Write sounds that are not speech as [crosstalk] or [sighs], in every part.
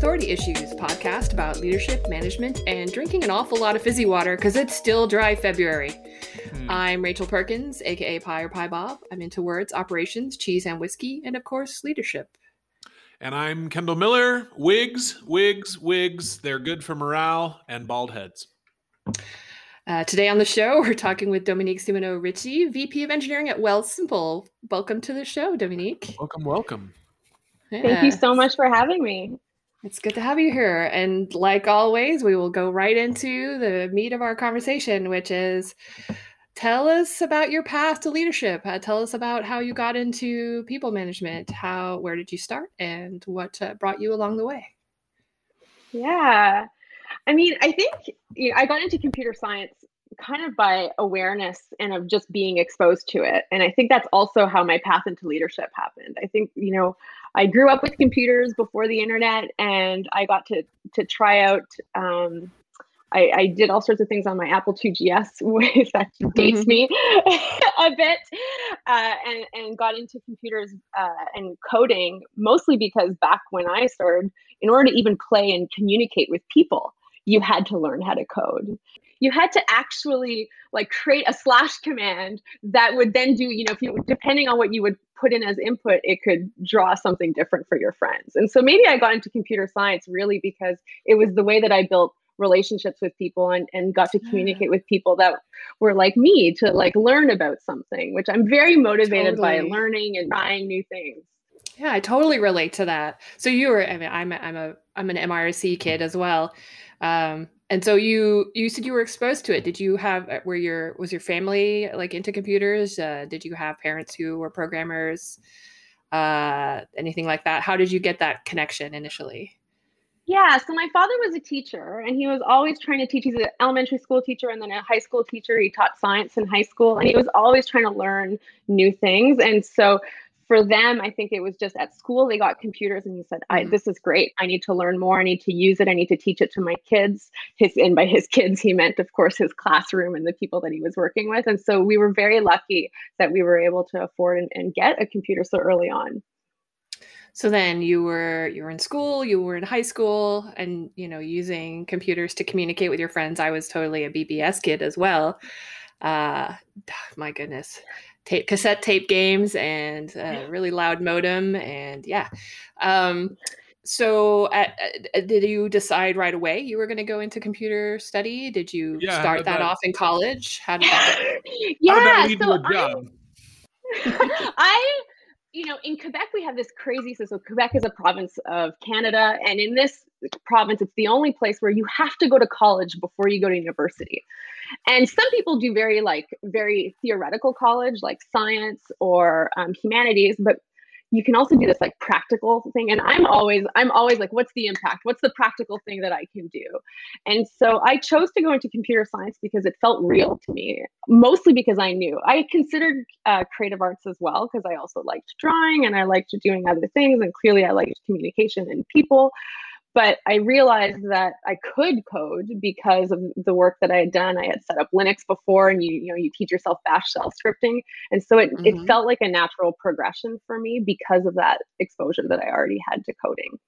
Authority Issues podcast about leadership, management, and drinking an awful lot of fizzy water because it's still dry February. Hmm. I'm Rachel Perkins, aka Pie or Pie Bob. I'm into words, operations, cheese and whiskey, and of course, leadership. And I'm Kendall Miller. Wigs, wigs, wigs. They're good for morale and bald heads. Uh, today on the show, [laughs] we're talking with Dominique Simoneau Ritchie, VP of Engineering at Wealthsimple. Welcome to the show, Dominique. Welcome, welcome. Yeah. Thank you so much for having me. It's good to have you here. And like always, we will go right into the meat of our conversation, which is tell us about your path to leadership. Uh, tell us about how you got into people management. How, where did you start, and what uh, brought you along the way? Yeah, I mean, I think you know, I got into computer science kind of by awareness and of just being exposed to it. And I think that's also how my path into leadership happened. I think, you know, I grew up with computers before the internet and I got to to try out um, I, I, did all sorts of things on my Apple IIgs, [laughs] which that dates mm-hmm. me [laughs] a bit, uh, and, and got into computers uh, and coding mostly because back when I started, in order to even play and communicate with people, you had to learn how to code you had to actually like create a slash command that would then do you know if you depending on what you would put in as input it could draw something different for your friends. And so maybe i got into computer science really because it was the way that i built relationships with people and, and got to communicate with people that were like me to like learn about something which i'm very motivated totally. by learning and trying new things. Yeah i totally relate to that. So you were i mean i'm a, i'm a i'm an mrc kid as well. Um, and so you you said you were exposed to it. Did you have uh, were your was your family like into computers? Uh, did you have parents who were programmers? Uh, anything like that? How did you get that connection initially? Yeah, so my father was a teacher and he was always trying to teach. He's an elementary school teacher and then a high school teacher. He taught science in high school and he was always trying to learn new things. And so for them, I think it was just at school they got computers and he said, I, mm-hmm. "This is great. I need to learn more. I need to use it. I need to teach it to my kids." His and by his [laughs] kids, he meant, of course, his classroom and the people that he was working with. And so we were very lucky that we were able to afford and, and get a computer so early on. So then you were you were in school, you were in high school, and you know using computers to communicate with your friends. I was totally a BBS kid as well. Uh, [sighs] my goodness tape cassette tape games and uh, a really loud modem and yeah um, so uh, uh, at, at, did you decide right away you were going to go into computer study did you yeah, start that, that, off in college how did that go [laughs] yeah so I, [laughs] I you know, in Quebec, we have this crazy system. So Quebec is a province of Canada. And in this province, it's the only place where you have to go to college before you go to university. And some people do very like very theoretical college, like science or um, humanities, but you can also do this like practical thing. And i'm always i'm always like what's the impact? What's the practical thing that i can do? And so i chose to go into computer science because it felt real to me mostly because i knew. I considered uh, creative arts as well because i also liked drawing and i liked doing other things and clearly i liked communication and people but I realized that I could code because of the work that I had done. I had set up Linux before, and you you know you teach yourself Bash shell scripting, and so it mm-hmm. it felt like a natural progression for me because of that exposure that I already had to coding.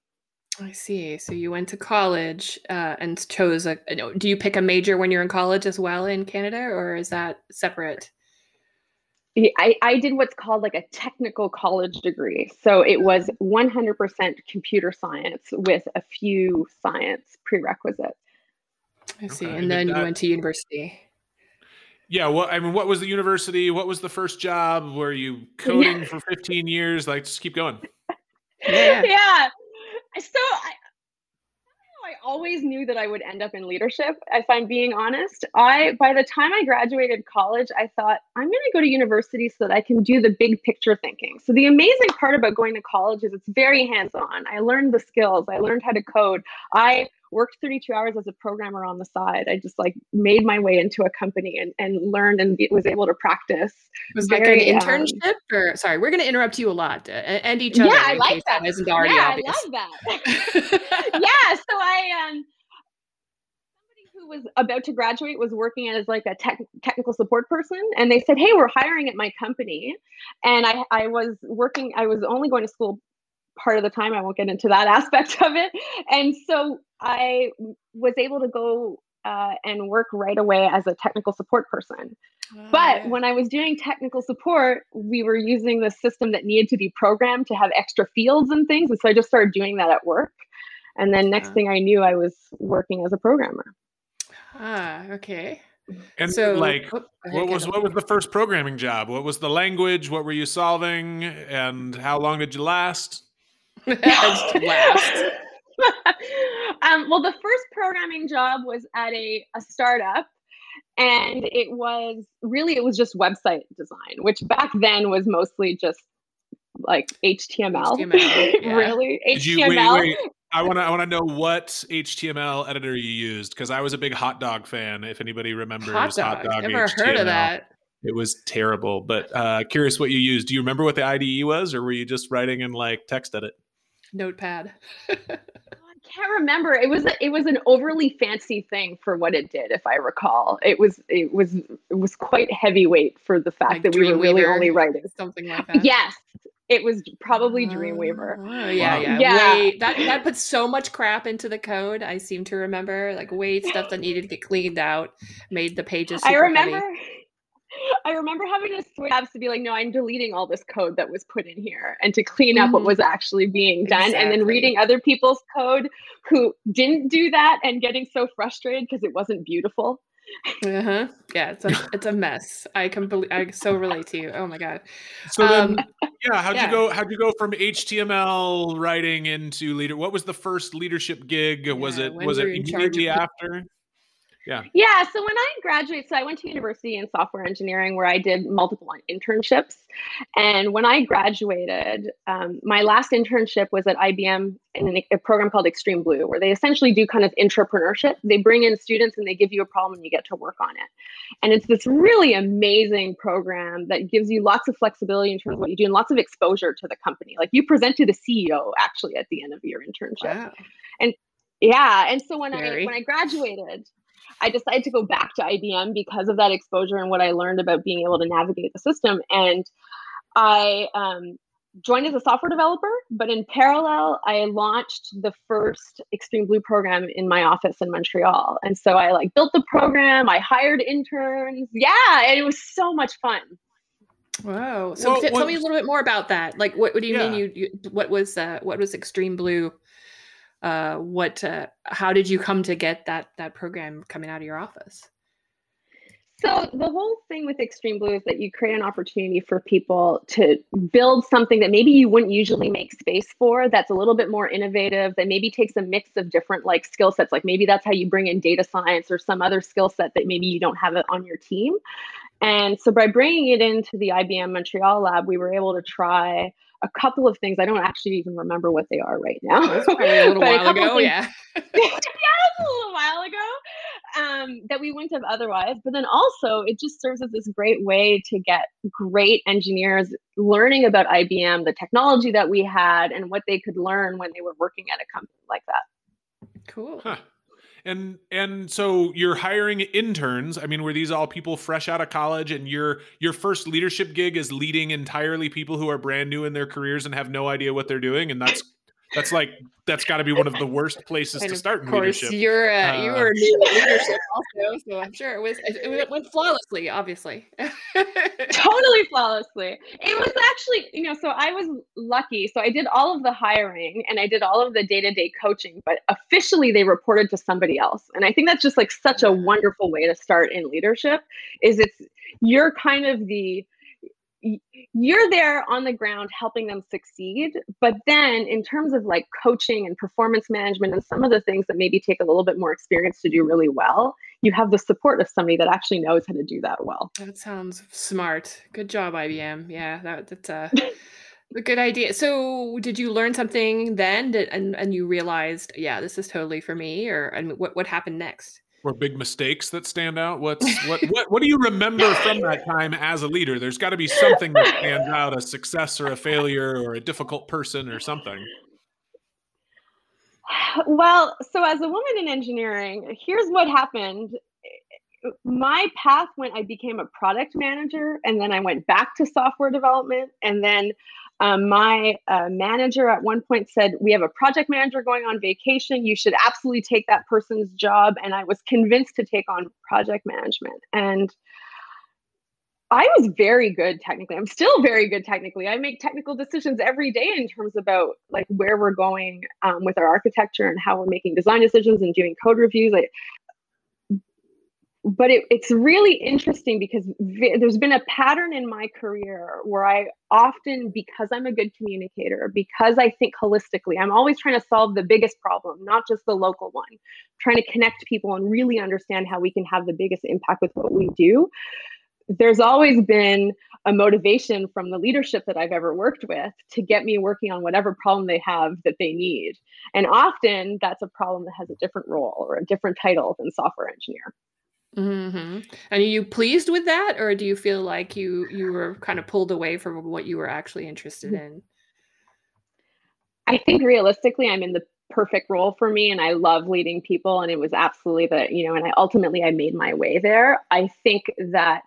I see. So you went to college uh, and chose a. Do you pick a major when you're in college as well in Canada, or is that separate? I, I did what's called like a technical college degree. So it was 100% computer science with a few science prerequisites. I see. Okay. And then that, you went to university. Yeah. Well, I mean, what was the university? What was the first job? Were you coding yeah. [laughs] for 15 years? Like, just keep going. yeah. yeah. So I, always knew that I would end up in leadership. If I'm being honest, I by the time I graduated college, I thought I'm going to go to university so that I can do the big picture thinking. So the amazing part about going to college is it's very hands-on. I learned the skills. I learned how to code. I worked 32 hours as a programmer on the side. I just like made my way into a company and, and learned and was able to practice. It Was very, like an um, internship um, or sorry, we're going to interrupt you a lot uh, and each other. Yeah, I like that. Isn't already yeah, obvious. I love that. [laughs] [laughs] yeah. So I, um, somebody who was about to graduate was working as like a tech, technical support person and they said hey we're hiring at my company and I, I was working i was only going to school part of the time. I won't get into that [laughs] aspect of it. And so I was able to go uh, and work right away as a technical support person. Oh, but yeah. when I was doing technical support, we were using the system that needed to be programmed to have extra fields and things. And so I just started doing that at work. And then next thing I knew, I was working as a programmer. Ah, okay. And so, like, oh, what was what was the first programming job? What was the language? What were you solving? And how long did you last? Last. [laughs] um, well, the first programming job was at a, a startup and it was really it was just website design which back then was mostly just like html, HTML [laughs] yeah. really html you, wait, wait. I want to. I want to know what HTML editor you used because I was a big HotDog fan. If anybody remembers HotDog, hot dog never HTML. heard of that. It was terrible, but uh, curious what you used. Do you remember what the IDE was, or were you just writing in like text edit? Notepad. [laughs] I can't remember. It was it was an overly fancy thing for what it did, if I recall. It was it was it was quite heavyweight for the fact like that we were really only writing something like that. Yes, it was probably oh, Dreamweaver. Oh, yeah, yeah, yeah. Wait, that that puts so much crap into the code. I seem to remember, like, way stuff that needed to get cleaned out, made the pages. I remember. Heavy. I remember having to switch apps to be like, no, I'm deleting all this code that was put in here and to clean up mm-hmm. what was actually being done. Exactly. And then reading other people's code who didn't do that and getting so frustrated because it wasn't beautiful. Uh-huh. Yeah, it's a [laughs] it's a mess. I completely I so relate to you. Oh my god. So then, um, yeah, how'd yeah. you go? How'd you go from HTML writing into leader? What was the first leadership gig? Yeah, was it was it immediately after? Yeah. Yeah. So when I graduated, so I went to university in software engineering where I did multiple internships. And when I graduated, um, my last internship was at IBM in a program called Extreme Blue, where they essentially do kind of entrepreneurship. They bring in students and they give you a problem and you get to work on it. And it's this really amazing program that gives you lots of flexibility in terms of what you do and lots of exposure to the company. Like you present to the CEO actually at the end of your internship. Wow. And yeah, and so when Very. I when I graduated, I decided to go back to IBM because of that exposure and what I learned about being able to navigate the system. And I um, joined as a software developer, but in parallel, I launched the first Extreme Blue program in my office in Montreal. And so I like built the program, I hired interns. Yeah, and it was so much fun. Wow. So well, t- tell me a little bit more about that. Like, what, what do you yeah. mean? You, you, what was uh, what was Extreme Blue? Uh, what uh, how did you come to get that that program coming out of your office? So the whole thing with extreme blue is that you create an opportunity for people to build something that maybe you wouldn't usually make space for that's a little bit more innovative that maybe takes a mix of different like skill sets. Like maybe that's how you bring in data science or some other skill set that maybe you don't have it on your team. And so by bringing it into the ibm montreal lab we were able to try a couple of things. I don't actually even remember what they are right now. That's a little [laughs] while a ago, things, yeah. [laughs] yeah, it was a little while ago um, that we wouldn't have otherwise. But then also, it just serves as this great way to get great engineers learning about IBM, the technology that we had, and what they could learn when they were working at a company like that. Cool. Huh. And and so you're hiring interns. I mean, were these all people fresh out of college and your your first leadership gig is leading entirely people who are brand new in their careers and have no idea what they're doing and that's that's like that's got to be one of the worst places and to start of course, leadership. You're uh, uh, you were new leadership also, so I'm sure it was it went flawlessly, obviously. [laughs] totally flawlessly. It was actually, you know, so I was lucky. So I did all of the hiring and I did all of the day-to-day coaching, but officially they reported to somebody else. And I think that's just like such a wonderful way to start in leadership is it's you're kind of the you're there on the ground helping them succeed but then in terms of like coaching and performance management and some of the things that maybe take a little bit more experience to do really well you have the support of somebody that actually knows how to do that well. That sounds smart. Good job ibm yeah that, that's a, [laughs] a good idea. So did you learn something then that, and, and you realized yeah this is totally for me or and what, what happened next or big mistakes that stand out? What's [laughs] what what what do you remember from that time as a leader? There's got to be something that stands out, a success or a failure or a difficult person or something. Well, so as a woman in engineering, here's what happened. My path when I became a product manager and then I went back to software development and then Um, my uh, manager at one point said, We have a project manager going on vacation. You should absolutely take that person's job. And I was convinced to take on project management. And I was very good technically. I'm still very good technically. I make technical decisions every day in terms about like where we're going um, with our architecture and how we're making design decisions and doing code reviews. Like, but it, it's really interesting because there's been a pattern in my career where I often, because I'm a good communicator, because I think holistically, I'm always trying to solve the biggest problem, not just the local one, trying to connect people and really understand how we can have the biggest impact with what we do. There's always been a motivation from the leadership that I've ever worked with to get me working on whatever problem they have that they need. And often that's a problem that has a different role or a different title than software engineer. Mm-hmm. And are you pleased with that, or do you feel like you you were kind of pulled away from what you were actually interested mm. in? I think realistically, I'm in the perfect role for me, and I love leading people, and it was absolutely the you know, and I ultimately I made my way there. I think that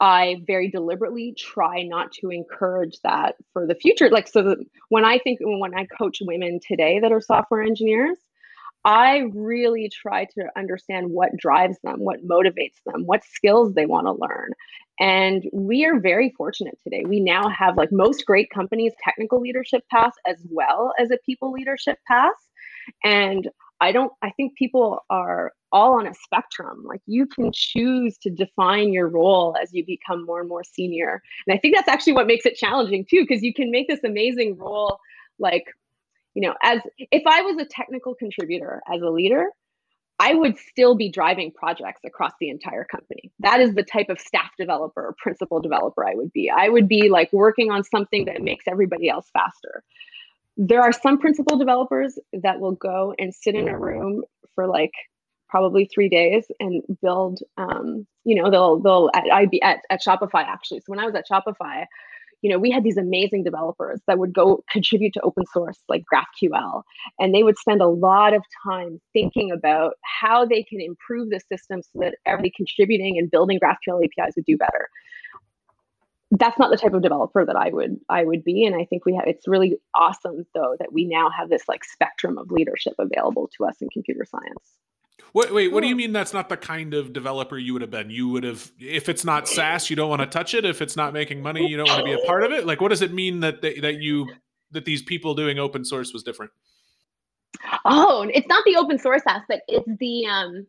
I very deliberately try not to encourage that for the future. Like so, when I think when I coach women today that are software engineers I really try to understand what drives them, what motivates them, what skills they want to learn. And we are very fortunate today. We now have, like most great companies, technical leadership paths as well as a people leadership path. And I don't, I think people are all on a spectrum. Like you can choose to define your role as you become more and more senior. And I think that's actually what makes it challenging too, because you can make this amazing role like you know as if i was a technical contributor as a leader i would still be driving projects across the entire company. That is the type of staff developer or principal developer i would be. I would be like working on something that makes everybody else faster. There are some principal developers that will go and sit in a room for like probably three days and build um, you know they'll they'll I'd be at, at shopify actually. So when i was at shopify you know, we had these amazing developers that would go contribute to open source like GraphQL, and they would spend a lot of time thinking about how they can improve the system so that everybody contributing and building GraphQL APIs would do better. That's not the type of developer that I would I would be, and I think we have. It's really awesome though that we now have this like spectrum of leadership available to us in computer science. Wait, wait, what do you mean that's not the kind of developer you would have been? You would have, if it's not SaaS, you don't want to touch it. If it's not making money, you don't want to be a part of it. Like, what does it mean that they, that you that these people doing open source was different? Oh, it's not the open source aspect. It's the um.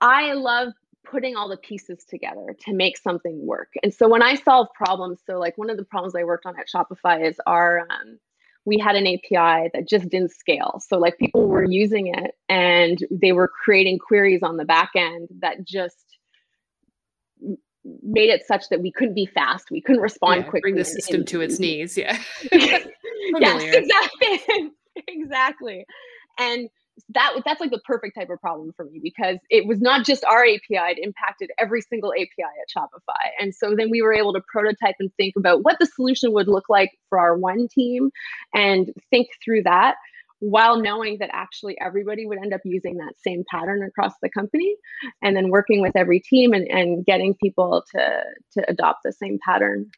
I love putting all the pieces together to make something work. And so when I solve problems, so like one of the problems I worked on at Shopify is our um, we had an API that just didn't scale. So like people were using it and they were creating queries on the back end that just made it such that we couldn't be fast. We couldn't respond yeah, quickly. Bring the system to its knees. Yeah. [laughs] yes, exactly. [laughs] exactly. And that that's like the perfect type of problem for me because it was not just our API, it impacted every single API at Shopify. And so then we were able to prototype and think about what the solution would look like for our one team and think through that while knowing that actually everybody would end up using that same pattern across the company and then working with every team and, and getting people to to adopt the same pattern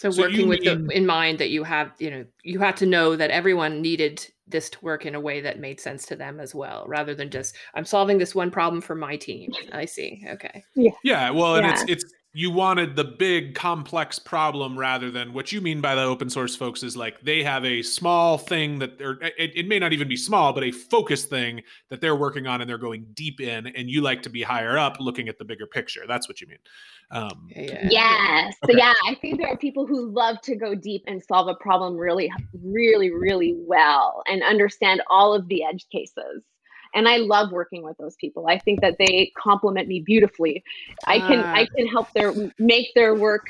so, so working with mean... the, in mind that you have you know you had to know that everyone needed this to work in a way that made sense to them as well, rather than just I'm solving this one problem for my team. I see. Okay. Yeah. Yeah. Well, and it's it's you wanted the big complex problem rather than what you mean by the open source folks is like they have a small thing that or it, it may not even be small but a focused thing that they're working on and they're going deep in and you like to be higher up looking at the bigger picture that's what you mean um, yeah. yes okay. so yeah i think there are people who love to go deep and solve a problem really really really well and understand all of the edge cases and i love working with those people. I think that they complement me beautifully. I can i ah. can help their make their work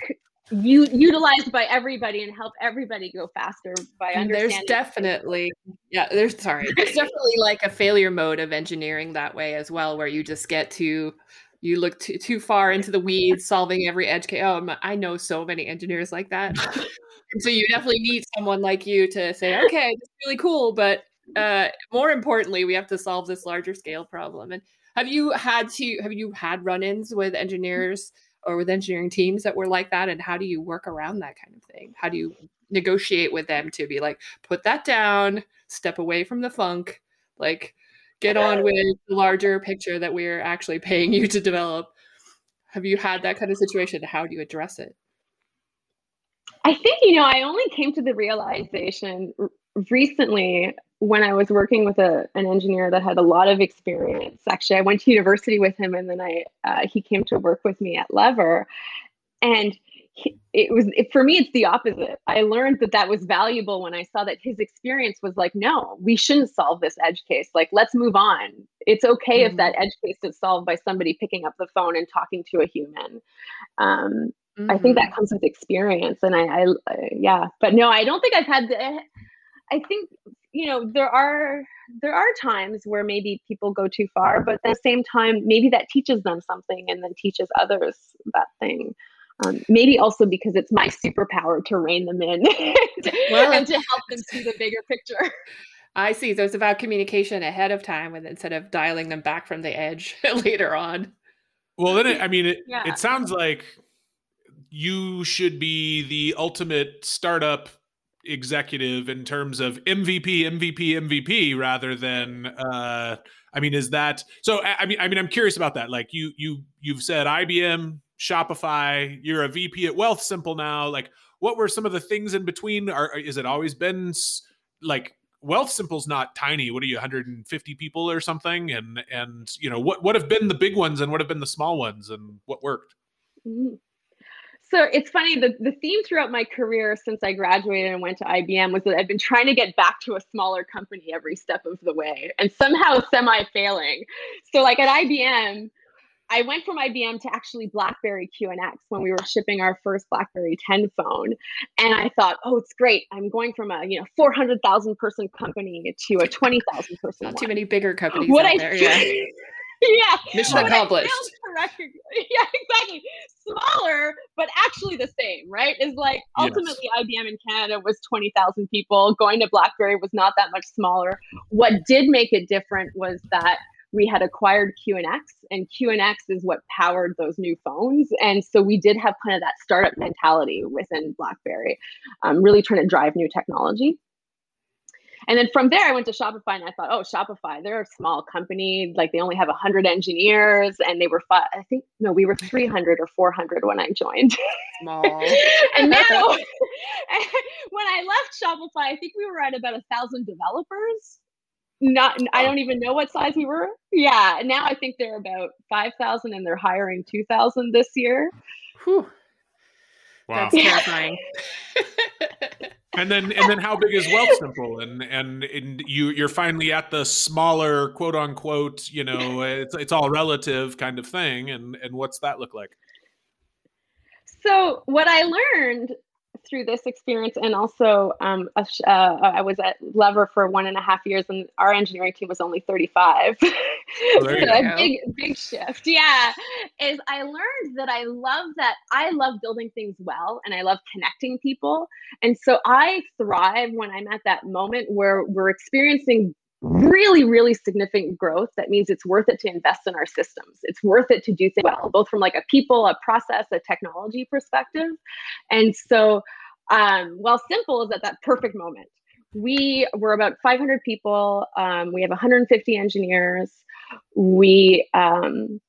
u- utilized by everybody and help everybody go faster by understanding there's definitely yeah there's sorry there's definitely like a failure mode of engineering that way as well where you just get to you look too, too far into the weeds solving every edge case oh i know so many engineers like that. [laughs] So you definitely need someone like you to say okay it's really cool but uh, more importantly, we have to solve this larger scale problem. And have you had to have you had run-ins with engineers or with engineering teams that were like that? And how do you work around that kind of thing? How do you negotiate with them to be like, put that down, step away from the funk, like get on with the larger picture that we're actually paying you to develop. Have you had that kind of situation? How do you address it? I think, you know, I only came to the realization recently when I was working with a, an engineer that had a lot of experience. Actually, I went to university with him and then I uh, he came to work with me at Lever. And it was it, for me it's the opposite i learned that that was valuable when i saw that his experience was like no we shouldn't solve this edge case like let's move on it's okay mm-hmm. if that edge case is solved by somebody picking up the phone and talking to a human um, mm-hmm. i think that mm-hmm. comes with experience and I, I, I yeah but no i don't think i've had the i think you know there are there are times where maybe people go too far but at the same time maybe that teaches them something and then teaches others that thing um, maybe also because it's my superpower to rein them in [laughs] well, and to help them see the bigger picture. I see. So it's about communication ahead of time, and instead of dialing them back from the edge [laughs] later on. Well, then it, I mean, it, yeah. it sounds like you should be the ultimate startup executive in terms of MVP, MVP, MVP, rather than. Uh, I mean, is that so? I mean, I mean, I'm curious about that. Like you, you, you've said IBM, Shopify, you're a VP at Wealthsimple now. Like, what were some of the things in between? Are is it always been like Wealthsimple's not tiny? What are you, 150 people or something? And and you know what what have been the big ones and what have been the small ones and what worked? Mm-hmm. So it's funny, the, the theme throughout my career since I graduated and went to IBM was that I've been trying to get back to a smaller company every step of the way and somehow semi failing. So, like at IBM, I went from IBM to actually BlackBerry QNX when we were shipping our first BlackBerry 10 phone, and I thought, oh, it's great. I'm going from a you know 400,000 person company to a 20,000 person. Not too many bigger companies what I, there. Yeah. [laughs] [laughs] yeah. Mission accomplished. [laughs] yeah, exactly. Smaller, but actually the same, right? Is like ultimately yes. IBM in Canada was 20,000 people. Going to BlackBerry was not that much smaller. What did make it different was that we had acquired QNX, and QNX is what powered those new phones. And so we did have kind of that startup mentality within BlackBerry, um, really trying to drive new technology. And then from there, I went to Shopify and I thought, oh, Shopify, they're a small company. Like they only have 100 engineers and they were, five, I think, no, we were [laughs] 300 or 400 when I joined. Small. [laughs] and now, [laughs] when I left Shopify, I think we were at about a thousand developers not i don't even know what size we were yeah now i think they're about 5000 and they're hiring 2000 this year Whew. Wow. That's terrifying. And then and then how big is Wealthsimple? And and and you you're finally at the smaller quote unquote, you know, [laughs] it's it's all relative kind of thing. And and what's that look like? So what I learned through this experience and also um, uh, i was at Lever for one and a half years and our engineering team was only 35 oh, [laughs] so [laughs] a big big shift yeah is i learned that i love that i love building things well and i love connecting people and so i thrive when i'm at that moment where we're experiencing really, really significant growth, that means it's worth it to invest in our systems. It's worth it to do things well, both from like a people, a process, a technology perspective. And so, um, simple is at that perfect moment. We were about 500 people. Um, we have 150 engineers. We um,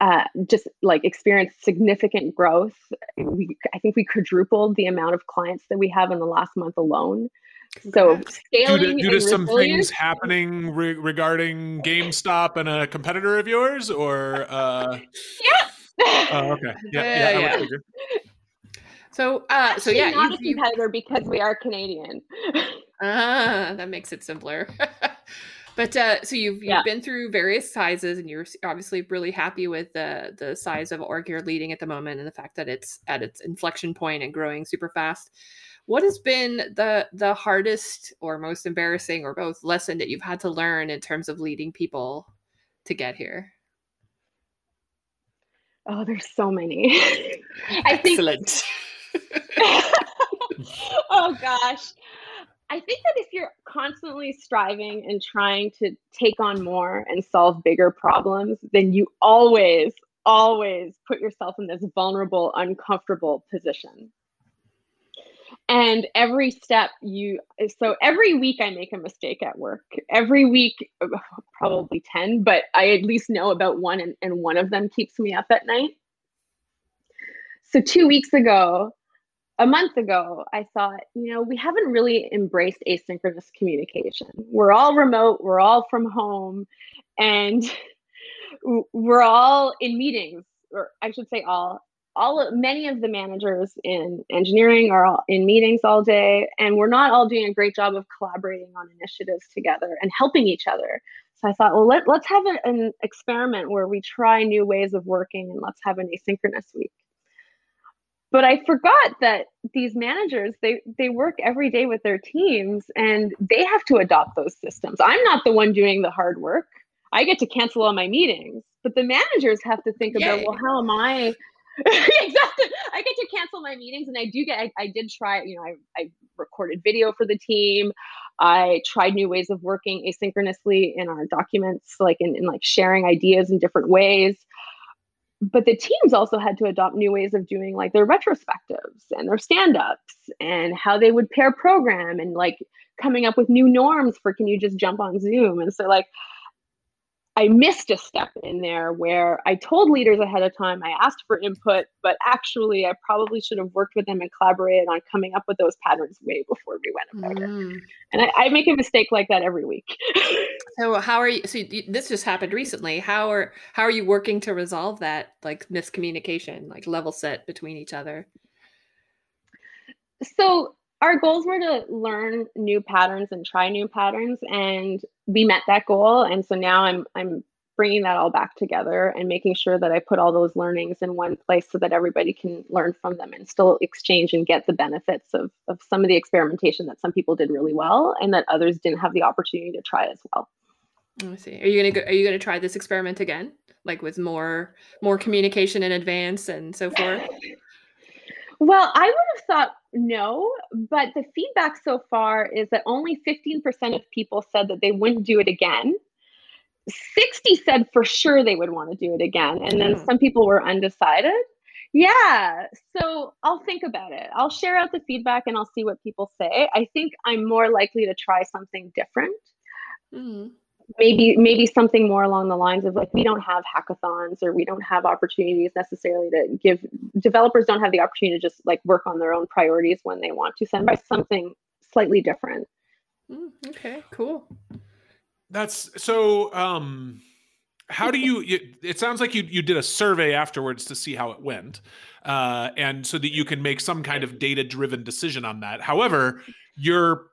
uh, just like experienced significant growth. We, I think we quadrupled the amount of clients that we have in the last month alone. So scaling due to, due to some things happening re- regarding GameStop and a competitor of yours, or uh... yeah. Oh, okay. [laughs] Yeah, yeah. yeah, yeah. So, uh, so yeah, not you, a competitor you... because we are Canadian. Ah, that makes it simpler. [laughs] but uh, so you've you've yeah. been through various sizes, and you're obviously really happy with the the size of org you're leading at the moment, and the fact that it's at its inflection point and growing super fast. What has been the the hardest or most embarrassing or both lesson that you've had to learn in terms of leading people to get here? Oh, there's so many. [laughs] I Excellent. [laughs] [laughs] oh gosh. I think that if you're constantly striving and trying to take on more and solve bigger problems, then you always, always put yourself in this vulnerable, uncomfortable position. and every step you so every week i make a mistake at work every week [sighs] probably 10 but i at least know about one and, and one of them keeps me up at night so two weeks ago a month ago i thought you know we haven't really embraced asynchronous communication. We're all remote we're all from home and [laughs] we're all in meetings or i should say all all many of the managers in engineering are all in meetings all day and we're not all doing a great job of collaborating on initiatives together and helping each other. So i thought well let, let's have an experiment where we try new ways of working and let's have an asynchronous week but i forgot that these managers they they work every day with their teams and they have to adopt those systems i'm not the one doing the hard work i get to cancel all my meetings but the managers have to think Yay. about well how am i [laughs] exactly. I get to cancel my meetings, and I do get. I, I did try. You know, I, I recorded video for the team. I tried new ways of working asynchronously in our documents, like in, in like sharing ideas in different ways. But the teams also had to adopt new ways of doing like their retrospectives and their stand-ups and how they would pair program and like coming up with new norms for can you just jump on Zoom. And so like I missed a step in there where I told leaders ahead of time, I asked for input, but actually I probably should have worked with them and collaborated on coming up with those patterns way before we went about mm. it. And I, I, make a mistake like that every week. [laughs] so how are you? So you, this just happened recently. How are how are you working to resolve that like miscommunication, like level set between each other? So our goals were to learn new patterns and try new patterns and we met that goal and so now i'm i'm bringing that all back together and making sure that i put all those learnings in one place so that everybody can learn from them and still exchange and get the benefits of, of some of the experimentation that some people did really well and that others didn't have the opportunity to try as well I see. Are you gonna go, are you gonna try this experiment again, like with more more communication in advance and so forth? Well, I would have thought no, but the feedback so far is that only 15% of people said that they wouldn't do it again. 60 said for sure they would want to do it again. And then some people were undecided. Yeah. So I'll think about it. I'll share out the feedback and I'll see what people say. I think I'm more likely to try something different. Mm maybe maybe something more along the lines of like we don't have hackathons or we don't have opportunities necessarily to give developers don't have the opportunity to just like work on their own priorities when they want to send by something slightly different. Mm, okay cool. That's so um how do you [laughs] it sounds like you you did a survey afterwards to see how it went uh and so that you can make some kind of data driven decision on that. However you're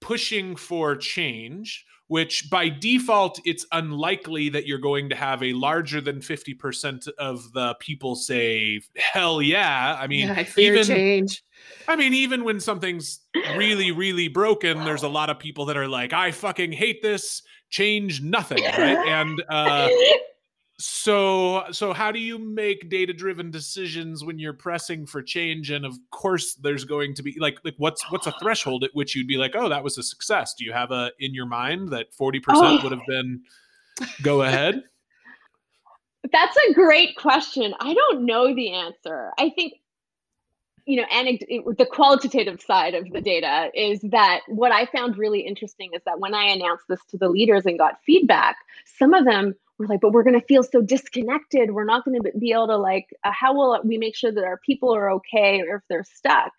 pushing for change which by default it's unlikely that you're going to have a larger than 50% of the people say hell yeah. I mean yeah, I even, change. I mean even when something's really really broken there's a lot of people that are like i fucking hate this. Change nothing right? And uh so so how do you make data driven decisions when you're pressing for change and of course there's going to be like like what's what's a threshold at which you'd be like oh that was a success. Do you have a in your mind that 40% oh. would have been go ahead? [laughs] That's a great question. I don't know the answer. I think you know anecd- the qualitative side of the data is that what i found really interesting is that when i announced this to the leaders and got feedback some of them we're like, but we're going to feel so disconnected. We're not going to be able to like, uh, how will we make sure that our people are okay or if they're stuck?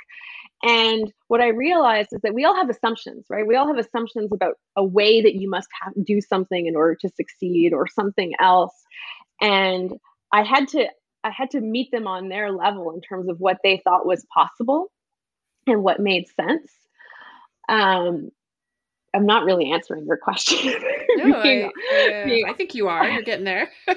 And what I realized is that we all have assumptions, right? We all have assumptions about a way that you must have do something in order to succeed or something else. And I had to I had to meet them on their level in terms of what they thought was possible and what made sense. Um, I'm not really answering your question. No, [laughs] I, uh, I, think you are. You're getting there. [laughs]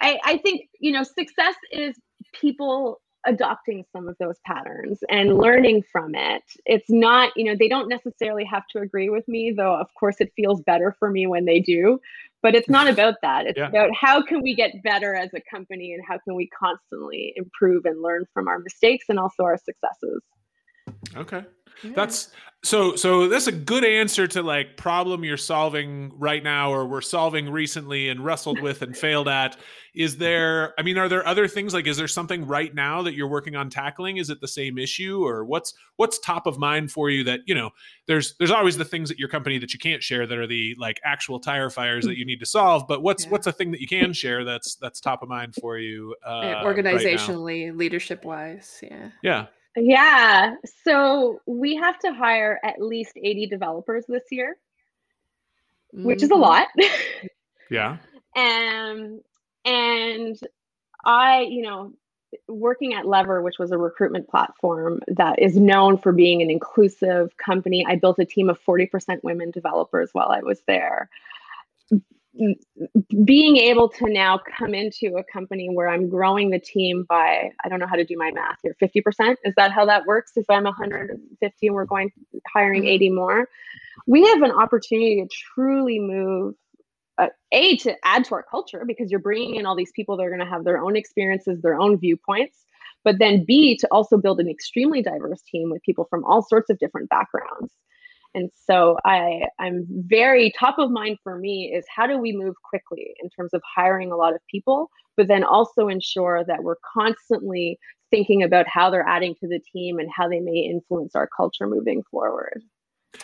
I, I think you know success is people adopting some of those patterns and learning from it. It's not, you know, they don't necessarily have to agree with me, though, of course, it feels better for me when they do. But it's not [laughs] about that. It's yeah. about how can we get better as a company and how can we constantly improve and learn from our mistakes and also our successes. Okay. Yeah. that's so so that's a good answer to like problem you're solving right now or we're solving recently and wrestled with and failed at. Is there i mean are there other things like is there something right now that you're working on tackling? Is it the same issue or what's what's top of mind for you that you know there's there's always the things at your company that you can't share that are the like actual tire fires that you need to solve but what's yeah. what's a thing that you can share that's that's top of mind for you uh, organizationally right leadership wise yeah. Yeah yeah. So we have to hire at least 80 developers this year, mm-hmm. which is a mm-hmm. lot. [laughs] yeah. And and I, you know, working at Lever, which was a recruitment platform that is known for being an inclusive company, I built a team of 40% women developers while I was there being able to now come into a company where I'm growing the team by, I don't know how to do my math here, 50%. Is that how that works? If I'm 150 and we're going hiring mm-hmm. 80 more, we have an opportunity to truly move. Uh, a to add to our culture because you're bringing in all these people that are going to have their own experiences, their own viewpoints, but then B to also build an extremely diverse team with people from all sorts of different backgrounds. And so I I'm very top of mind for me is how do we move quickly in terms of hiring a lot of people, but then also ensure that we're constantly thinking about how they're adding to the team and how they may influence our culture moving forward.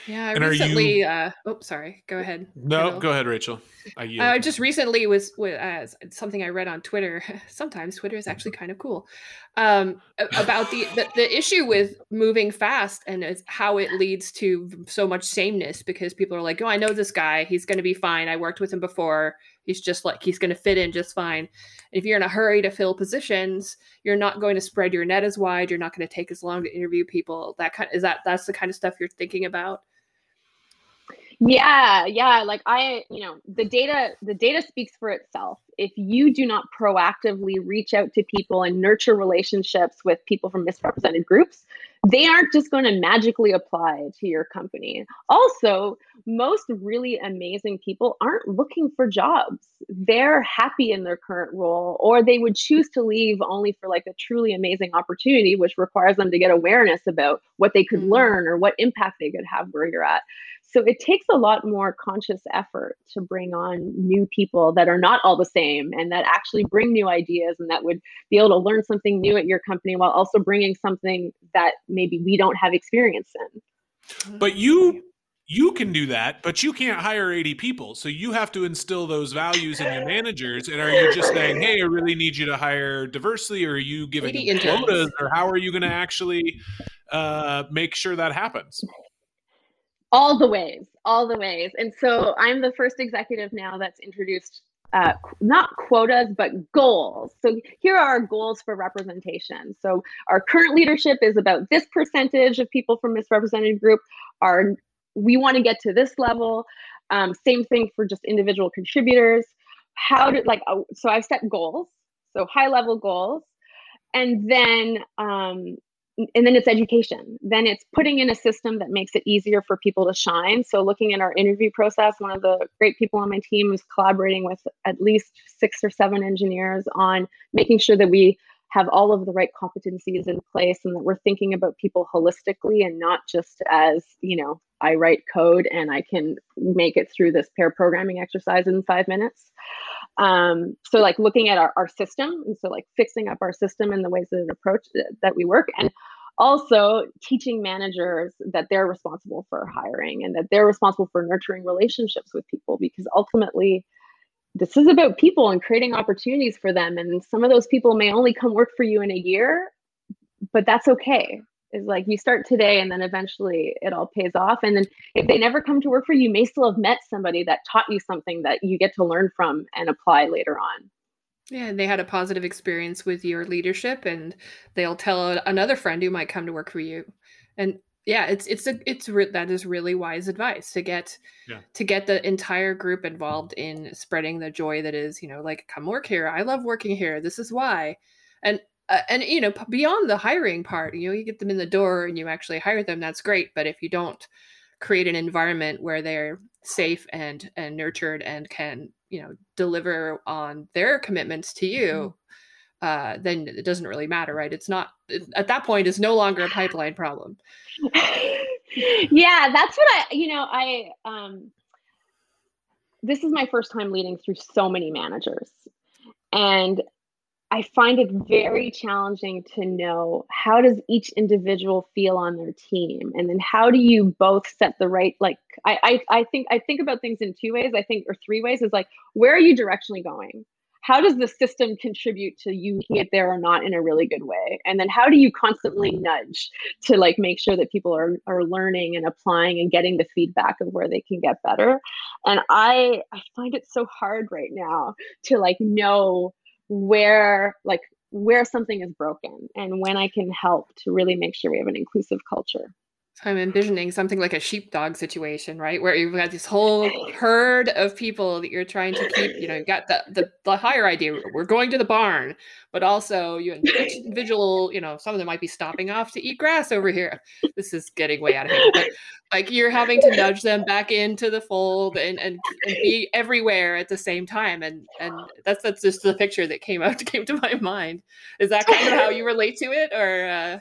Yeah, I and recently. You... Uh, oh, sorry. Go ahead. No, go ahead, Rachel. I uh, just recently was with uh, something I read on Twitter. [laughs] Sometimes Twitter is actually kind of cool. Um, about the, the, the issue with moving fast and how it leads to so much sameness because people are like, "Oh, I know this guy. He's going to be fine. I worked with him before. He's just like he's going to fit in just fine." If you're in a hurry to fill positions, you're not going to spread your net as wide. You're not going to take as long to interview people. That kind is that that's the kind of stuff you're thinking about. Yeah, yeah. Like I, you know, the data, the data speaks for itself. If you do not proactively reach out to people and nurture relationships with people from misrepresented groups, they aren't just going to magically apply to your company. Also, most really amazing people aren't looking for jobs. They're happy in their current role, or they would choose to leave only for like a truly amazing opportunity, which requires them to get awareness about what they could mm-hmm. learn or what impact they could have where you're at. So it takes a lot more conscious effort to bring on new people that are not all the same and that actually bring new ideas and that would be able to learn something new at your company while also bringing something that maybe we don't have experience in. But you you can do that, but you can't hire 80 people. So you have to instill those values in your managers. And are you just saying, hey, I really need you to hire diversity, or are you giving quotas, or how are you going to actually uh, make sure that happens? All the ways all the ways. And so i'm the first executive now that's introduced uh, not quotas but goals. So here are our goals for representation. So our current leadership is about this percentage of people from misrepresented group. Are we want to get to this level. Um, same thing for just individual contributors. How did like uh, so i've set goals. So high level goals. And then um, and then it's education. Then it's putting in a system that makes it easier for people to shine. So looking at our interview process one of the great people on my team is collaborating with at least six or seven engineers on making sure that we have all of the right competencies in place and that we're thinking about people holistically and not just as you know i write code and i can make it through this pair programming exercise in five minutes um, so like looking at our, our system and so like fixing up our system and the ways that it approach that we work and also teaching managers that they're responsible for hiring and that they're responsible for nurturing relationships with people because ultimately this is about people and creating opportunities for them and some of those people may only come work for you in a year but that's okay is like you start today and then eventually it all pays off. And then if they never come to work for you, you may still have met somebody that taught you something that you get to learn from and apply later on. Yeah and they had a positive experience with your leadership and they'll tell another friend who might come to work for you. And yeah it's it's a it's re- that is really wise advice to get yeah. to get the entire group involved in spreading the joy that is you know like come work here. I love working here. This is why. And uh, and you know beyond the hiring part you know you get them in the door and you actually hire them that's great but if you don't create an environment where they're safe and and nurtured and can you know deliver on their commitments to you uh, then it doesn't really matter, right? It's not at that point. It's no longer a pipeline problem. [laughs] yeah, that's what I. You know, I. um This is my first time leading through so many managers, and I find it very challenging to know how does each individual feel on their team, and then how do you both set the right like I, I I think I think about things in two ways. I think or three ways is like where are you directionally going? How does the system contribute to you get there or not in a really good way? And then how do you constantly nudge to like make sure that people are are learning and applying and getting the feedback of where they can get better? And I I find it so hard right now to like know where like where something is broken and when I can help to really make sure we have an inclusive culture. I'm envisioning something like a sheepdog situation, right? Where you've got this whole herd of people that you're trying to keep, you know, you've got the, the, the higher idea, we're going to the barn, but also you individual, you know, some of them might be stopping off to eat grass over here. This is getting way out of hand. But like you're having to nudge them back into the fold and, and, and be everywhere at the same time. And and that's that's just the picture that came out [laughs] came to my mind. Is that kind of how you relate to it or uh,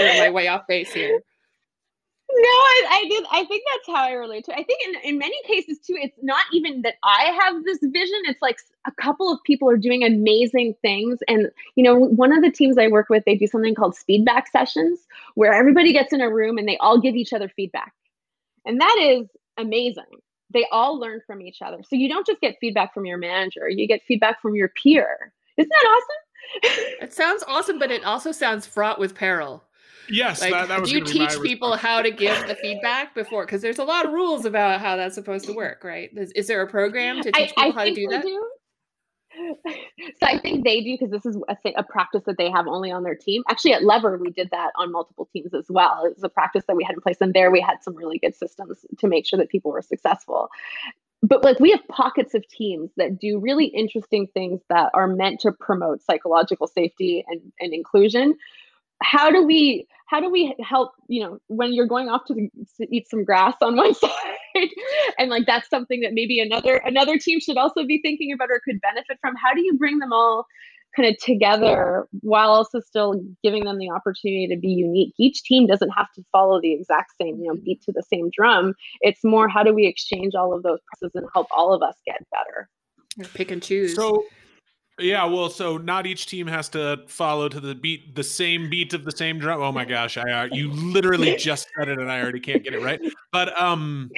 or am I way off base here? No, I, I did. I think that's how I relate to it. I think in, in many cases too, it's not even that I have this vision. It's like a couple of people are doing amazing things. And, you know, one of the teams I work with, they do something called feedback sessions where everybody gets in a room and they all give each other feedback. And that is amazing. They all learn from each other. So you don't just get feedback from your manager, you get feedback from your peer. Isn't that awesome? [laughs] it sounds awesome, but it also sounds fraught with peril. Yes, like, that, that was do you teach people how to give the feedback before? Because there's a lot of rules about how that's supposed to work, right? Is, is there a program to teach I, people I how to do that? Do. [laughs] So I think they do because this is a, a, practice that they have only on their team. Actually, at Lever, we did that on multiple teams as well. It was a practice that we had in place, and there we had some really good systems to make sure that people were successful. But like we have pockets of teams that do really interesting things that are meant to promote psychological safety and, and inclusion how do we how do we help you know when you're going off to, the, to eat some grass on [laughs] one side? And like that's something that maybe another another team should also be thinking about or could benefit from. How do you bring them all kind of together while also still giving them the opportunity to be unique? Each team doesn't have to follow the exact same you know beat to the same drum. It's more how do we exchange all of those processes and help all of us get better? Pick and choose. So yeah, well, so not each team has to follow to the beat, the same beat of the same drum. Oh my gosh, I uh, you literally [laughs] just said it, and I already can't get it right. But um,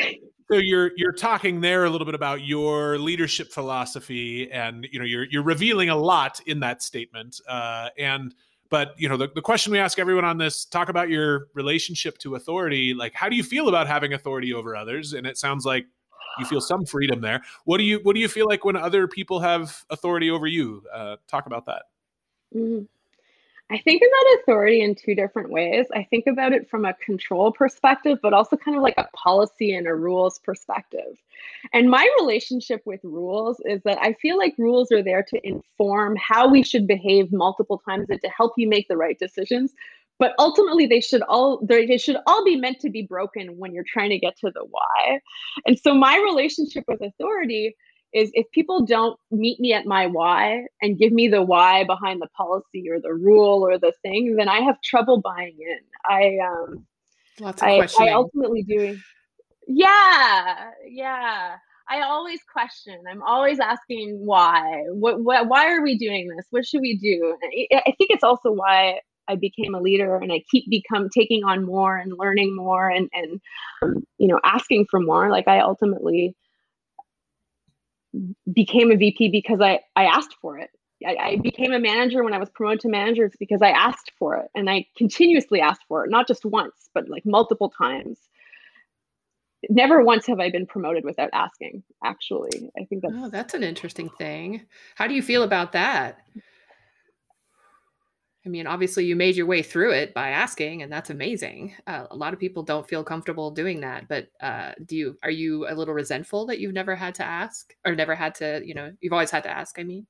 so you're you're talking there a little bit about your leadership philosophy, and you know you're you're revealing a lot in that statement. Uh, and but you know the, the question we ask everyone on this talk about your relationship to authority. Like, how do you feel about having authority over others? And it sounds like you feel some freedom there. What do you what do you feel like when other people have authority over you? Uh, talk about that. Mm-hmm. I think about authority in two different ways. I think about it from a control perspective, but also kind of like a policy and a rules perspective. And my relationship with rules is that I feel like rules are there to inform how we should behave multiple times and to help you make the right decisions but ultimately they should all they should all be meant to be broken when you're trying to get to the why and so my relationship with authority is if people don't meet me at my why and give me the why behind the policy or the rule or the thing then i have trouble buying in i um Lots of I, I ultimately do yeah yeah I always question. I'm always asking why. What, what? Why are we doing this? What should we do? I think it's also why I became a leader and I keep become taking on more and learning more and and um, you know asking for more. Like I ultimately became a VP because I I asked for it. I, I became a manager when I was promoted to manager. It's because I asked for it and I continuously asked for it, not just once, but like multiple times. Never once have I been promoted without asking. Actually, I think that's oh, that's an interesting thing. How do you feel about that? I mean, obviously, you made your way through it by asking, and that's amazing. Uh, a lot of people don't feel comfortable doing that. But uh, do you? Are you a little resentful that you've never had to ask, or never had to? You know, you've always had to ask. I mean,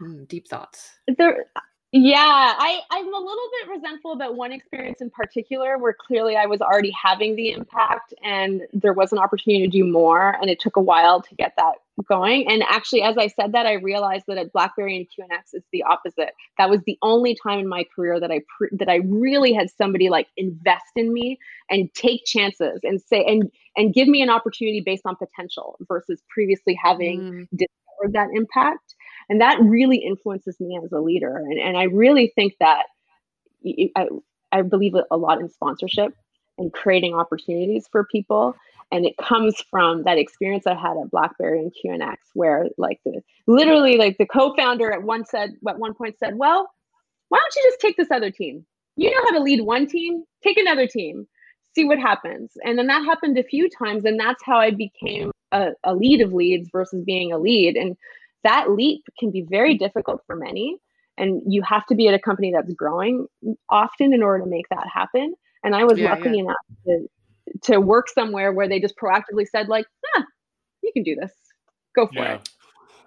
mm, deep thoughts. There, yeah, I I'm a little bit resentful about one experience in particular, where clearly I was already having the impact, and there was an opportunity to do more, and it took a while to get that going. And actually, as I said that, I realized that at BlackBerry and QNX, it's the opposite. That was the only time in my career that I pr- that I really had somebody like invest in me and take chances and say and and give me an opportunity based on potential versus previously having mm. discovered that impact. And that really influences me as a leader. And and I really think that I I believe a lot in sponsorship and creating opportunities for people and it comes from that experience I had at BlackBerry and QNX, where like the literally like the co-founder at one said at one point said, "Well, why don't you just take this other team? You know how to lead one team, take another team, see what happens." And then that happened a few times, and that's how I became a, a lead of leads versus being a lead. And that leap can be very difficult for many, and you have to be at a company that's growing often in order to make that happen. And I was yeah, lucky yeah. enough to to work somewhere where they just proactively said like, "Yeah, you can do this. Go for yeah. it."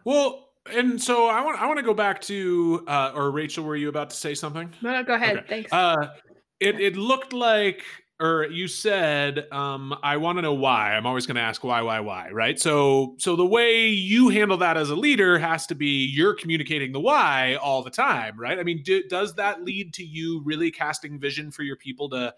Well, and so I want I want to go back to uh, or Rachel, were you about to say something? No, no, go ahead. Okay. Thanks. Uh, it it looked like or you said um, i want to know why i'm always going to ask why why why right so so the way you handle that as a leader has to be you're communicating the why all the time right i mean do, does that lead to you really casting vision for your people to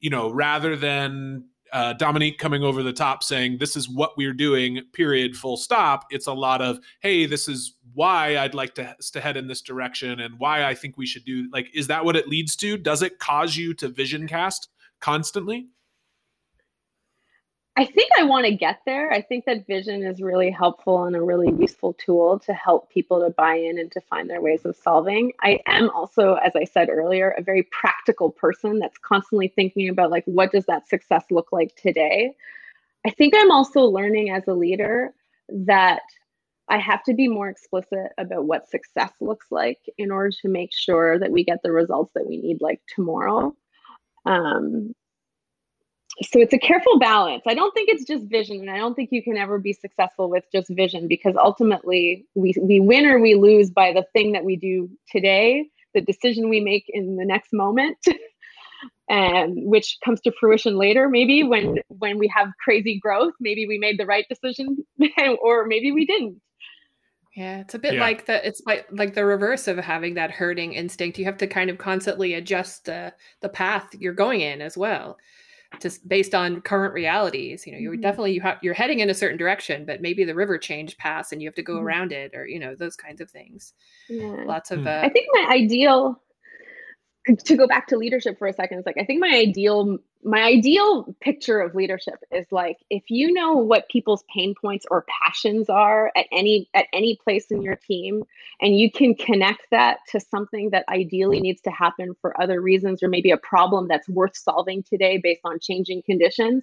you know, rather than uh, Dominique coming over the top saying, this is what we're doing, period, full stop. It's a lot of, hey, this is why I'd like to, to head in this direction and why I think we should do. Like, is that what it leads to? Does it cause you to vision cast constantly? I think I want to get there. I think that vision is really helpful and a really useful tool to help people to buy in and to find their ways of solving. I am also, as I said earlier, a very practical person that's constantly thinking about like what does that success look like today? I think I'm also learning as a leader that I have to be more explicit about what success looks like in order to make sure that we get the results that we need like tomorrow. Um, so it's a careful balance. I don't think it's just vision, and I don't think you can ever be successful with just vision because ultimately we we win or we lose by the thing that we do today, the decision we make in the next moment, [laughs] and which comes to fruition later. Maybe when when we have crazy growth, maybe we made the right decision, [laughs] or maybe we didn't. Yeah, it's a bit yeah. like the it's like like the reverse of having that herding instinct. You have to kind of constantly adjust the the path you're going in as well just based on current realities you know you're mm-hmm. definitely you have you're heading in a certain direction but maybe the river changed paths and you have to go mm-hmm. around it or you know those kinds of things yeah. lots of hmm. uh, i think my ideal to go back to leadership for a second it's like i think my ideal my ideal picture of leadership is like if you know what people's pain points or passions are at any at any place in your team and you can connect that to something that ideally needs to happen for other reasons or maybe a problem that's worth solving today based on changing conditions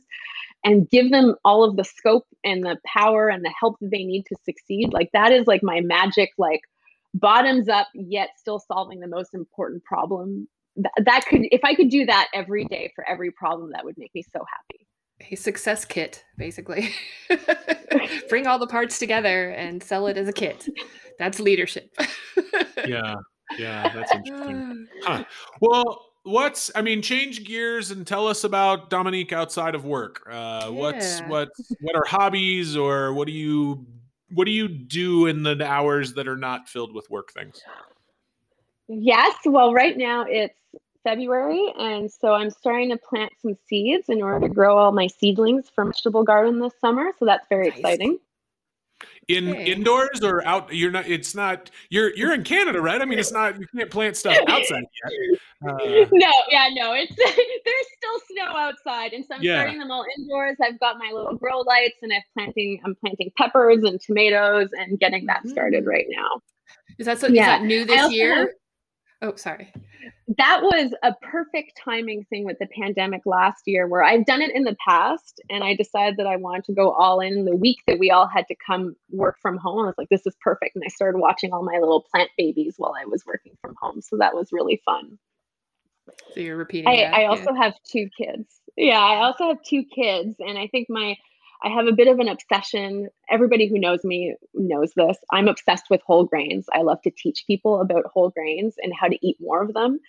and give them all of the scope and the power and the help that they need to succeed like that is like my magic like bottoms up yet still solving the most important problem that could if i could do that every day for every problem that would make me so happy a success kit basically [laughs] bring all the parts together and sell it as a kit that's leadership [laughs] yeah yeah that's interesting [sighs] huh. well what's i mean change gears and tell us about dominique outside of work uh yeah. what's what what are hobbies or what do you what do you do in the hours that are not filled with work things Yes. Well, right now it's February, and so I'm starting to plant some seeds in order to grow all my seedlings for vegetable garden this summer. So that's very nice. exciting. In okay. indoors or out? You're not. It's not. You're you're in Canada, right? I mean, it's not. You can't plant stuff outside yet. Uh, [laughs] no, yeah, no. It's [laughs] there's still snow outside, and so I'm yeah. starting them all indoors. I've got my little grow lights, and I'm planting. I'm planting peppers and tomatoes, and getting that started mm. right now. Is that so? Yeah. Is that new this year? Have, Oh, sorry. That was a perfect timing thing with the pandemic last year where I've done it in the past and I decided that I wanted to go all in the week that we all had to come work from home. I was like, this is perfect. And I started watching all my little plant babies while I was working from home. So that was really fun. So you're repeating. I, I also yeah. have two kids. Yeah, I also have two kids. And I think my I have a bit of an obsession. Everybody who knows me knows this. I'm obsessed with whole grains. I love to teach people about whole grains and how to eat more of them.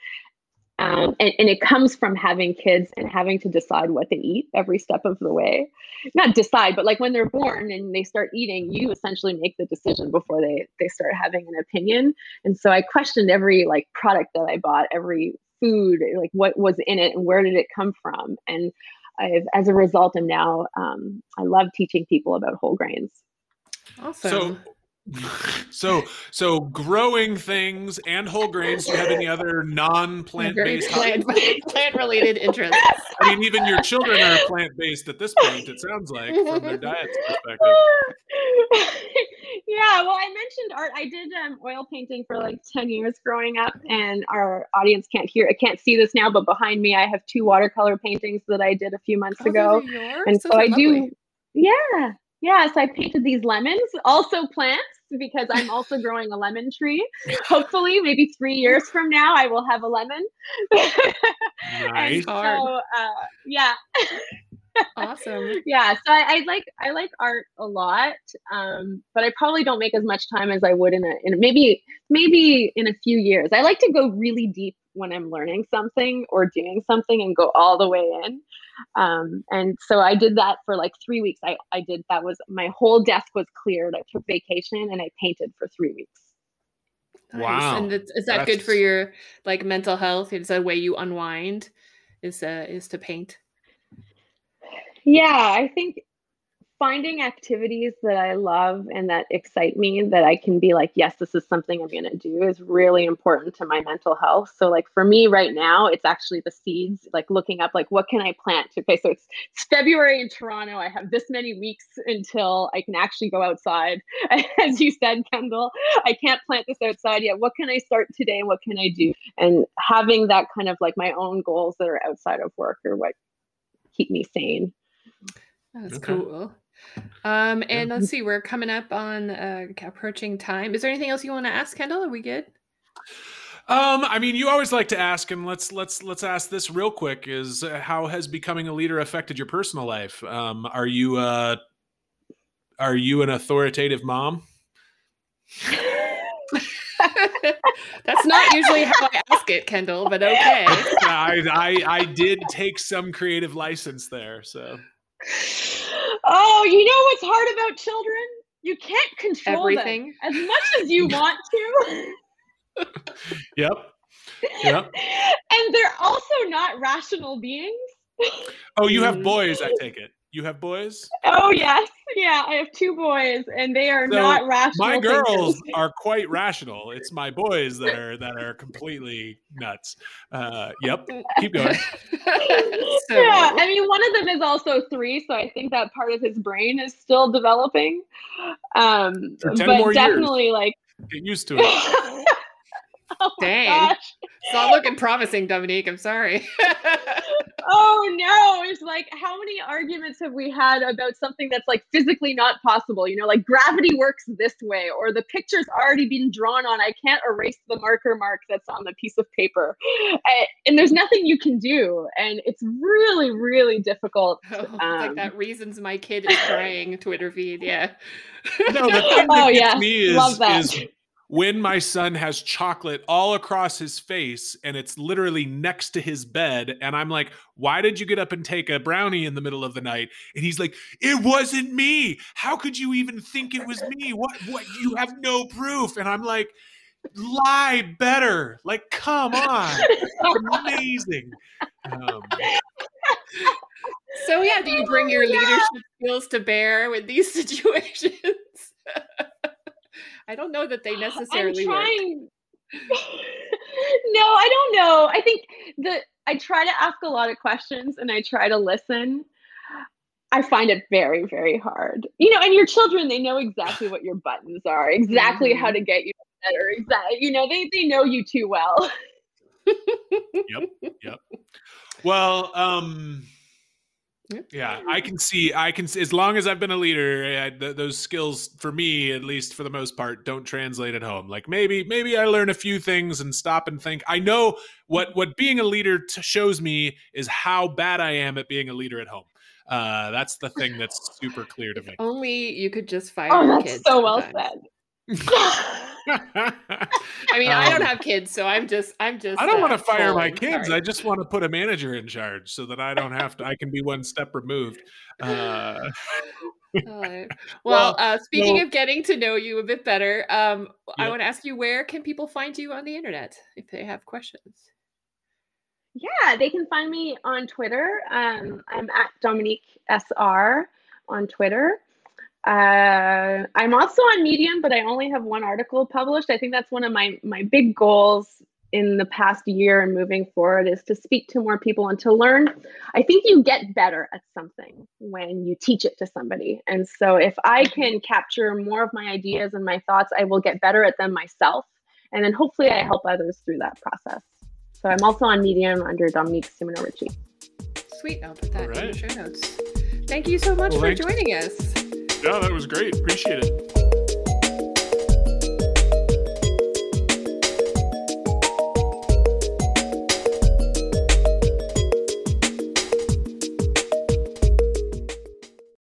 Um, and, and it comes from having kids and having to decide what they eat every step of the way. Not decide, but like when they're born and they start eating, you essentially make the decision before they they start having an opinion. And so I questioned every like product that I bought, every food, like what was in it and where did it come from. And I've, as a result, I'm now um, I love teaching people about whole grains. Awesome. So so so growing things and whole grains do you have any other non-plant-based plant, plant related interests. I mean even your children are plant-based at this point it sounds like from their diet's perspective. [laughs] Yeah well i mentioned art. I did um, oil painting for like 10 years growing up and our audience can't hear i can't see this now but behind me i have two watercolor paintings that i did a few months oh, ago. and so i lovely. do yeah yeah, so I painted these lemons, also plants, because I'm also growing a lemon tree. Hopefully, maybe three years from now, I will have a lemon. [laughs] nice. so, uh, yeah. awesome. [laughs] Yeah, so I, I, like I like art a lot, um, but I probably don't make as much time as I would in a in maybe maybe in a few years. I like to go really deep when I'm learning something or doing something and go all the way in. Um, and so I did that for like three weeks. I, I did that was my whole desk was cleared. I took vacation and I painted for three weeks. Nice. Wow. And is that good for your like mental health? Is that a way you unwind? Is uh is to paint? Yeah, I think finding activities that I love and that excite me that I can be like, yes, this is something I'm going to do is really important to my mental health. So like for me right now, it's actually the seeds, like looking up like what can I plant? Okay, so it's, it's February in Toronto. I have this many weeks until I can actually go outside. [laughs] As you said, Kendall, I can't plant this outside yet. What can I start today? What can I do? And having that kind of like my own goals that are outside of work or what keep me sane. That's Okay. cool. Um, and let's see, we're coming up on uh, approaching time. Is there anything else you want to ask, Kendall? Are we good? Um, I mean, you always like to ask, and let's let's let's ask this real quick: is uh, how has becoming a leader affected your personal life? Um, are you uh, are you an authoritative mom? [laughs] That's not usually how I ask it, Kendall, but okay. [laughs] I, I I did take some creative license there, so Oh, you know what's hard about children? You can't control Everything. them as much as you want to. [laughs] yep, yep. and they're also not rational beings. Oh, you have Mm. boys, I take it. You have boys. Oh yes, yeah, I have two boys, and they are So, not rational. My thinkers. girls are quite rational. [laughs] It's my boys that are that are completely nuts. Uh, yep. Keep going. [laughs] so, yeah, I mean, one of them is also three, so I think that part of his brain is still developing. Um, For 10 but more years. definitely, like, Get used to [laughs] it. oh Dang. gosh. it's not looking promising, Dominique. I'm sorry. Oh no, it's like how many arguments have we had about something that's like physically not possible? You know, like gravity works this way, or the picture's already been drawn on. I can't erase the marker mark that's on the piece of paper. A- And there's nothing you can do. And it's really, really difficult. Oh, Um, like that reasons my kid is crying Twitter feed. Yeah. No, the [laughs] thing that Oh, gets yeah. me is, Love that. is when my son has chocolate all across his face and it's literally next to his bed. And I'm like, why did you get up and take a brownie in the middle of the night? And he's like, it wasn't me. How could you even think it was me? What, what? You have no proof. And I'm like, lie better. Like, come on. Amazing. Um, So yeah, do you bring your leadership skills to bear with these [laughs] situations? [laughs] I don't know that they necessarily I'm work. trying. [laughs] no, I don't know. I think the I try to ask a lot of questions and I try to listen. I find it very, very hard. You know, and your children, they know exactly what your buttons are, exactly how Mhm. to get you better. Exactly, you know, they they know you too well. Yep. Yep. Well, um, Yep. Yeah, I can see. I can see as long as I've been a leader, I, th- those skills for me, at least for the most part, don't translate at home. Like maybe, maybe I learn a few things and stop and think. I know what what being a leader t- shows me is how bad I am at being a leader at home. Uh, that's the thing that's super clear to me. Only you could just fire Oh, that's kids. so well sometimes. said. [laughs] [laughs] [laughs] I mean, um, I don't um, have kids, so I'm just, I'm just. I don't uh, want to fire my kids. Sorry. I just want to put a manager in charge so that I don't have to. I can be one step removed. Uh, [laughs] [laughs] well, well uh, speaking well, of getting to know you a bit better, um, yeah. I want to ask you where can people find you on the internet if they have questions? Yeah, they can find me on Twitter. Um, I'm at Dominique SR on Twitter. Uh, I'm also on Medium, but I only have one article published. I think that's one of my my big goals in the past year and moving forward is to speak to more people and to learn. I think you get better at something when you teach it to somebody. And so if I can capture more of my ideas and my thoughts, I will get better at them myself. And then hopefully I help others through that process. So I'm also on Medium under Dominique Simoneau-Ritchie. Sweet. I'll put that right. in the show notes. Thank you so much well, for joining us. Yeah, that was great. Appreciate it.